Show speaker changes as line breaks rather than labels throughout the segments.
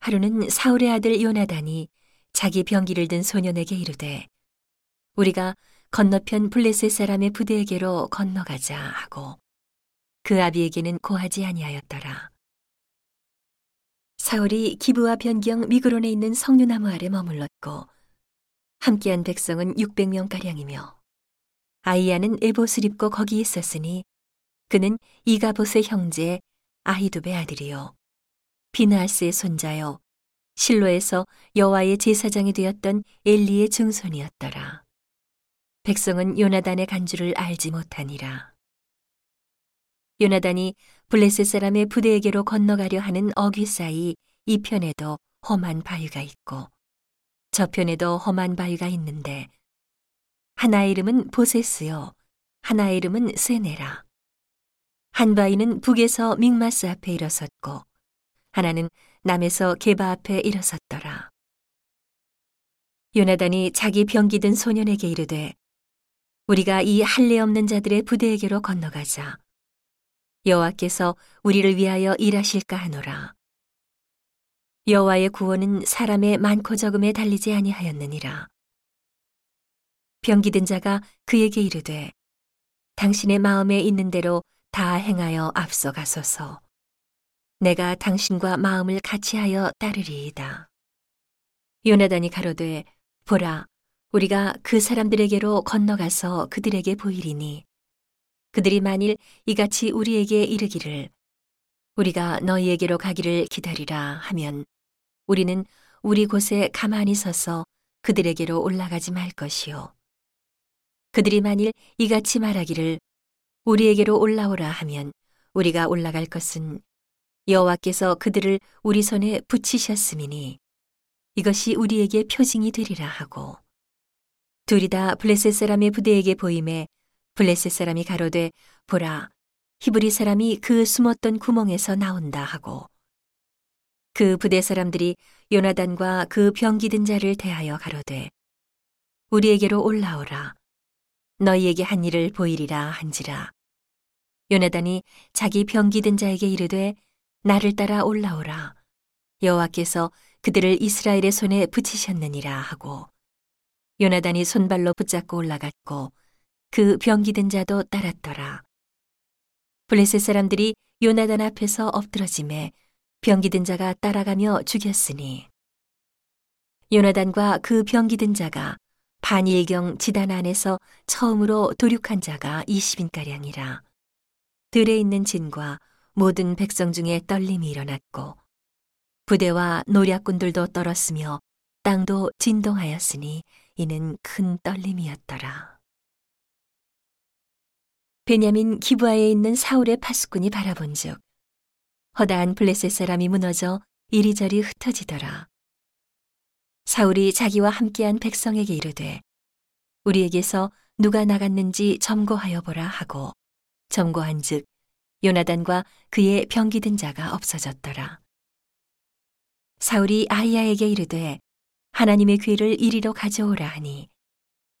하루는 사울의 아들 요나단이 자기 병기를 든 소년에게 이르되 우리가 건너편 블레셋 사람의 부대에게로 건너가자 하고 그 아비에게는 고하지 아니하였더라. 사울이 기브와 변경 미그론에 있는 성류나무 아래 머물렀고 함께한 백성은 600명 가량이며 아이야는 에봇을 입고 거기 있었으니 그는 이가봇의 형제 아히두베 아들이요 비나스의 손자요 실로에서 여호와의 제사장이 되었던 엘리의 증손이었더라. 백성은 요나단의 간주를 알지 못하니라. 요나단이 블레셋 사람의 부대에게로 건너가려 하는 어귀 사이 이 편에도 험한 바위가 있고 저편에도 험한 바위가 있는데 하나의 이름은 보세스요 하나의 이름은 세네라 한 바위는 북에서 믹마스 앞에 일어섰고 하나는 남에서 게바 앞에 일어섰더라 요나단이 자기 병기든 소년에게 이르되 우리가 이 할례 없는 자들의 부대에게로 건너가자 여호와께서 우리를 위하여 일하실까 하노라 여호와의 구원은 사람의 많고 적음에 달리지 아니하였느니라. 병기든 자가 그에게 이르되 당신의 마음에 있는 대로 다 행하여 앞서가소서. 내가 당신과 마음을 같이하여 따르리이다. 요나단이 가로되 보라 우리가 그 사람들에게로 건너가서 그들에게 보이리니 그들이 만일 이같이 우리에게 이르기를 우리가 너희에게로 가기를 기다리라 하면 우리는 우리 곳에 가만히 서서 그들에게로 올라가지 말 것이요. 그들이 만일 이같이 말하기를 우리에게로 올라오라 하면 우리가 올라갈 것은 여호와께서 그들을 우리 손에 붙이셨음이니 이것이 우리에게 표징이 되리라 하고. 둘이 다 블레셋 사람의 부대에게 보임에 블레셋 사람이 가로되 보라 히브리 사람이 그 숨었던 구멍에서 나온다 하고. 그 부대 사람들이 요나단과 그 병기든 자를 대하여 가로되 우리에게로 올라오라. 너희에게 한 일을 보이리라 한지라. 요나단이 자기 병기든 자에게 이르되 나를 따라 올라오라. 여호와께서 그들을 이스라엘의 손에 붙이셨느니라 하고 요나단이 손발로 붙잡고 올라갔고 그 병기든 자도 따랐더라. 블레셋 사람들이 요나단 앞에서 엎드러짐에 병기든 자가 따라가며 죽였으니 요나단과 그 병기든 자가 반일경 지단 안에서 처음으로 도륙한 자가 20인가량이라. 들에 있는 진과 모든 백성 중에 떨림이 일어났고 부대와 노략군들도 떨었으며 땅도 진동하였으니 이는 큰 떨림이었더라. 베냐민 기부하에 있는 사울의 파수꾼이 바라본즉 허다한 블레셋 사람이 무너져 이리저리 흩어지더라. 사울이 자기와 함께한 백성에게 이르되 우리에게서 누가 나갔는지 점거하여 보라 하고 점거한즉 요나단과 그의 병기든 자가 없어졌더라. 사울이 아이야에게 이르되 하나님의 귀를 이리로 가져오라 하니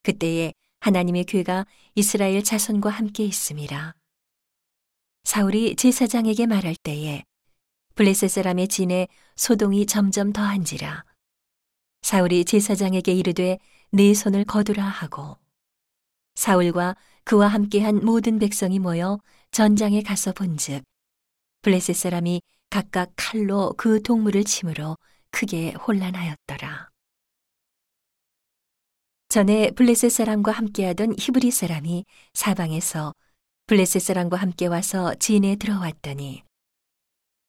그때에 하나님의 괴가 이스라엘 자손과 함께 있음이라. 사울이 제사장에게 말할 때에 블레셋 사람의 진에 소동이 점점 더한지라. 사울이 제사장에게 이르되 네 손을 거두라 하고 사울과 그와 함께한 모든 백성이 모여 전장에 가서 본즉 블레셋 사람이 각각 칼로 그 동물을 침으로 크게 혼란하였더라. 전에 블레셋 사람과 함께하던 히브리 사람이 사방에서 블레셋 사람과 함께 와서 진에 들어왔더니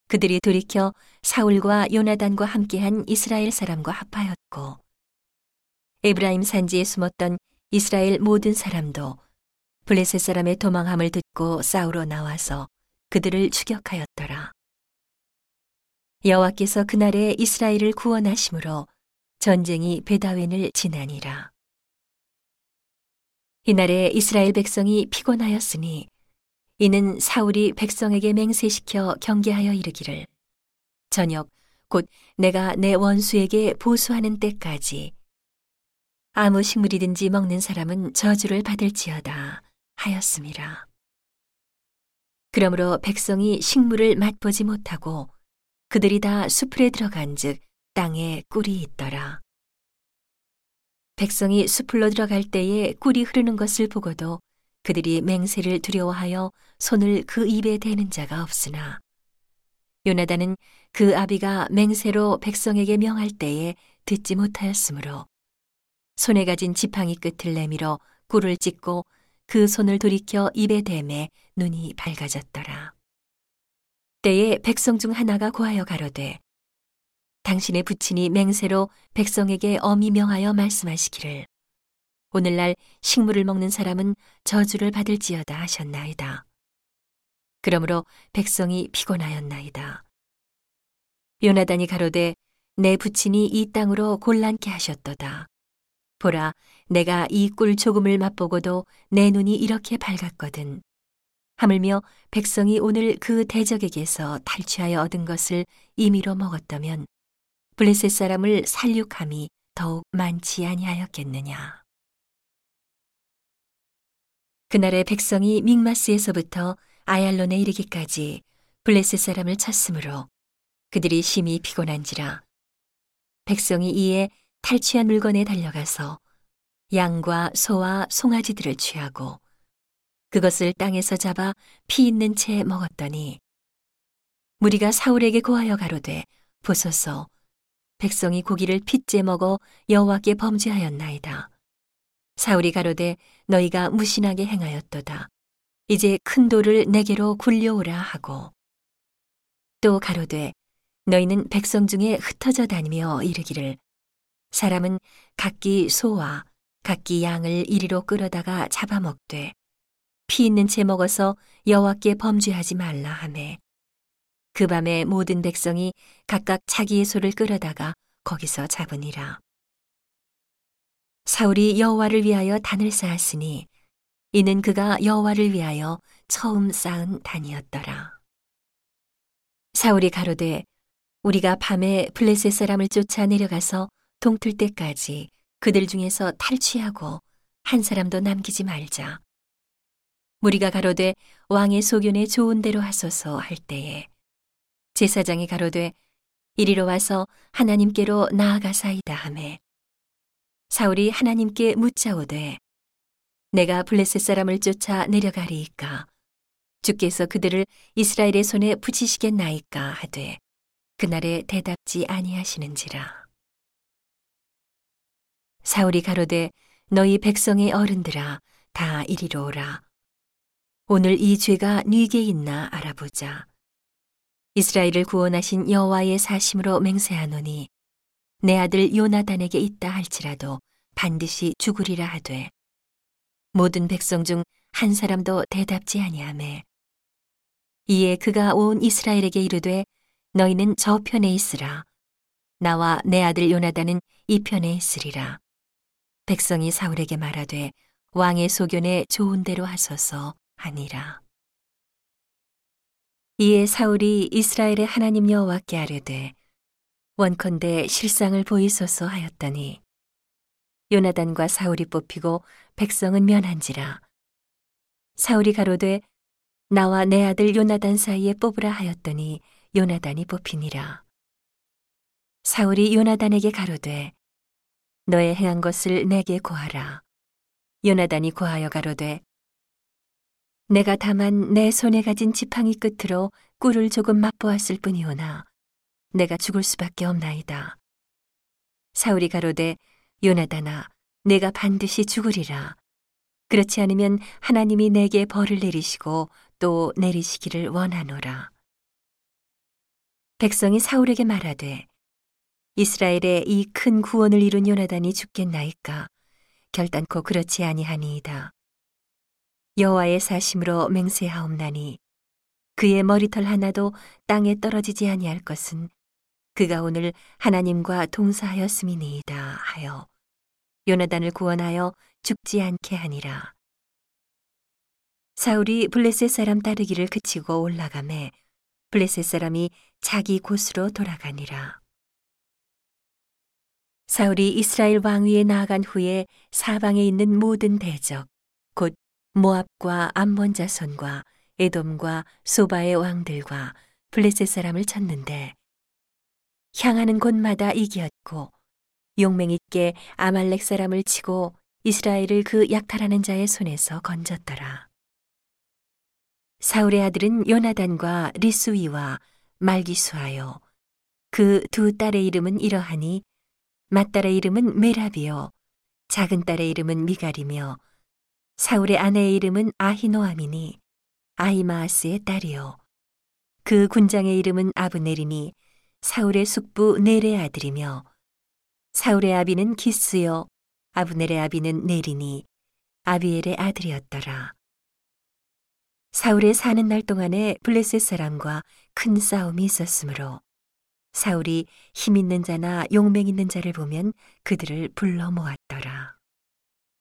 그들이 돌이켜 사울과 요나단과 함께한 이스라엘 사람과 합하였고 에브라임 산지에 숨었던 이스라엘 모든 사람도 블레셋 사람의 도망함을 듣고 싸우러 나와서 그들을 추격하였더라. 여호와께서 그날에 이스라엘을 구원하심으로 전쟁이 베다웬을 지나니라. 이날에 이스라엘 백성이 피곤하였으니 이는 사울이 백성에게 맹세시켜 경계하여 이르기를 저녁 곧 내가 내 원수에게 보수하는 때까지 아무 식물이든지 먹는 사람은 저주를 받을지어다 하였습니다. 그러므로 백성이 식물을 맛보지 못하고 그들이 다 수풀에 들어간즉 땅에 꿀이 있더라. 백성이 수풀로 들어갈 때에 꿀이 흐르는 것을 보고도 그들이 맹세를 두려워하여 손을 그 입에 대는 자가 없으나 요나단은 그 아비가 맹세로 백성에게 명할 때에 듣지 못하였으므로 손에 가진 지팡이 끝을 내밀어 꿀을 찍고 그 손을 돌이켜 입에 대매 눈이 밝아졌더라. 때에 백성 중 하나가 고하여 가로되 당신의 부친이 맹세로 백성에게 엄히 명하여 말씀하시기를 오늘날 식물을 먹는 사람은 저주를 받을지어다 하셨나이다. 그러므로 백성이 피곤하였나이다. 요나단이 가로되 내 부친이 이 땅으로 곤란케 하셨도다. 보라, 내가 이 꿀 조금을 맛보고도 내 눈이 이렇게 밝았거든. 하물며 백성이 오늘 그 대적에게서 탈취하여 얻은 것을 임의로 먹었다면 블레셋 사람을 살육함이 더욱 많지 아니하였겠느냐. 그날의 백성이 믹마스에서부터 아얄론에 이르기까지 블레셋 사람을 쳤으므로 그들이 심히 피곤한지라 백성이 이에 탈취한 물건에 달려가서 양과 소와 송아지들을 취하고 그것을 땅에서 잡아 피 있는 채 먹었더니 무리가 사울에게 고하여 가로되 보소서 백성이 고기를 핏째 먹어 여호와께 범죄하였나이다. 사울이 가로되 너희가 무신하게 행하였도다. 이제 큰 돌을 내게로 굴려오라 하고 또 가로되 너희는 백성 중에 흩어져 다니며 이르기를 사람은 각기 소와 각기 양을 이리로 끌어다가 잡아먹되 피 있는 채 먹어서 여호와께 범죄하지 말라 하매 그 밤에 모든 백성이 각각 자기의 소를 끌어다가 거기서 잡으니라. 사울이 여호와를 위하여 단을 쌓았으니 이는 그가 여호와를 위하여 처음 쌓은 단이었더라. 사울이 가로되 우리가 밤에 블레셋 사람을 쫓아 내려가서 동틀 때까지 그들 중에서 탈취하고 한 사람도 남기지 말자. 무리가 가로되 왕의 소견에 좋은 대로 하소서 할 때에 제사장이 가로되 이리로 와서 하나님께로 나아가사이다 하매 사울이 하나님께 묻자오되 내가 블레셋 사람을 쫓아 내려가리이까 주께서 그들을 이스라엘의 손에 붙이시겠나이까 하되 그날에 대답지 아니하시는지라. 사울이 가로되 너희 백성의 어른들아 다 이리로 오라. 오늘 이 죄가 네게 있나 알아보자. 이스라엘을 구원하신 여호와의 사심으로 맹세하노니 내 아들 요나단에게 있다 할지라도 반드시 죽으리라 하되 모든 백성 중 한 사람도 대답지 아니하매 이에 그가 온 이스라엘에게 이르되 너희는 저 편에 있으라. 나와 내 아들 요나단은 이 편에 있으리라. 백성이 사울에게 말하되 왕의 소견에 좋은 대로 하소서 하니라. 이에 사울이 이스라엘의 하나님 여호와께 아뢰되 원컨대 실상을 보이소서 하였더니 요나단과 사울이 뽑히고 백성은 면한지라 사울이 가로되 나와 내 아들 요나단 사이에 뽑으라 하였더니 요나단이 뽑히니라. 사울이 요나단에게 가로되 너의 행한 것을 내게 고하라. 요나단이 고하여 가로되 내가 다만 내 손에 가진 지팡이 끝으로 꿀을 조금 맛보았을 뿐이오나 내가 죽을 수밖에 없나이다. 사울이 가로되 요나단아 내가 반드시 죽으리라. 그렇지 않으면 하나님이 내게 벌을 내리시고 또 내리시기를 원하노라. 백성이 사울에게 말하되 이스라엘의 이 큰 구원을 이룬 요나단이 죽겠나이까 결단코 그렇지 아니하니이다. 여호와의 사심으로 맹세하옵나니 그의 머리털 하나도 땅에 떨어지지 아니할 것은 그가 오늘 하나님과 동사하였음이니이다 하여 요나단을 구원하여 죽지 않게 하니라. 사울이 블레셋 사람 따르기를 그치고 올라가매 블레셋 사람이 자기 곳으로 돌아가니라. 사울이 이스라엘 왕위에 나아간 후에 사방에 있는 모든 대적, 곧 모압과 암몬 자손과 에돔과 소바의 왕들과 블레셋 사람을 쳤는데 향하는 곳마다 이겼고 용맹 있게 아말렉 사람을 치고 이스라엘을 그 약탈하는 자의 손에서 건졌더라. 사울의 아들은 요나단과 리수이와 말기수하여 그 두 딸의 이름은 이러하니 맏딸의 이름은 메라비요. 작은 딸의 이름은 미갈이며 사울의 아내의 이름은 아히노아미니 아히마아스의 딸이요. 그 군장의 이름은 아브넬이니 사울의 숙부 넬의 아들이며 사울의 아비는 기스요. 아브넬의 아비는 넬이니 아비엘의 아들이었더라. 사울의 사는 날 동안에 블레셋 사람과 큰 싸움이 있었으므로 사울이 힘 있는 자나 용맹 있는 자를 보면 그들을 불러 모았더라.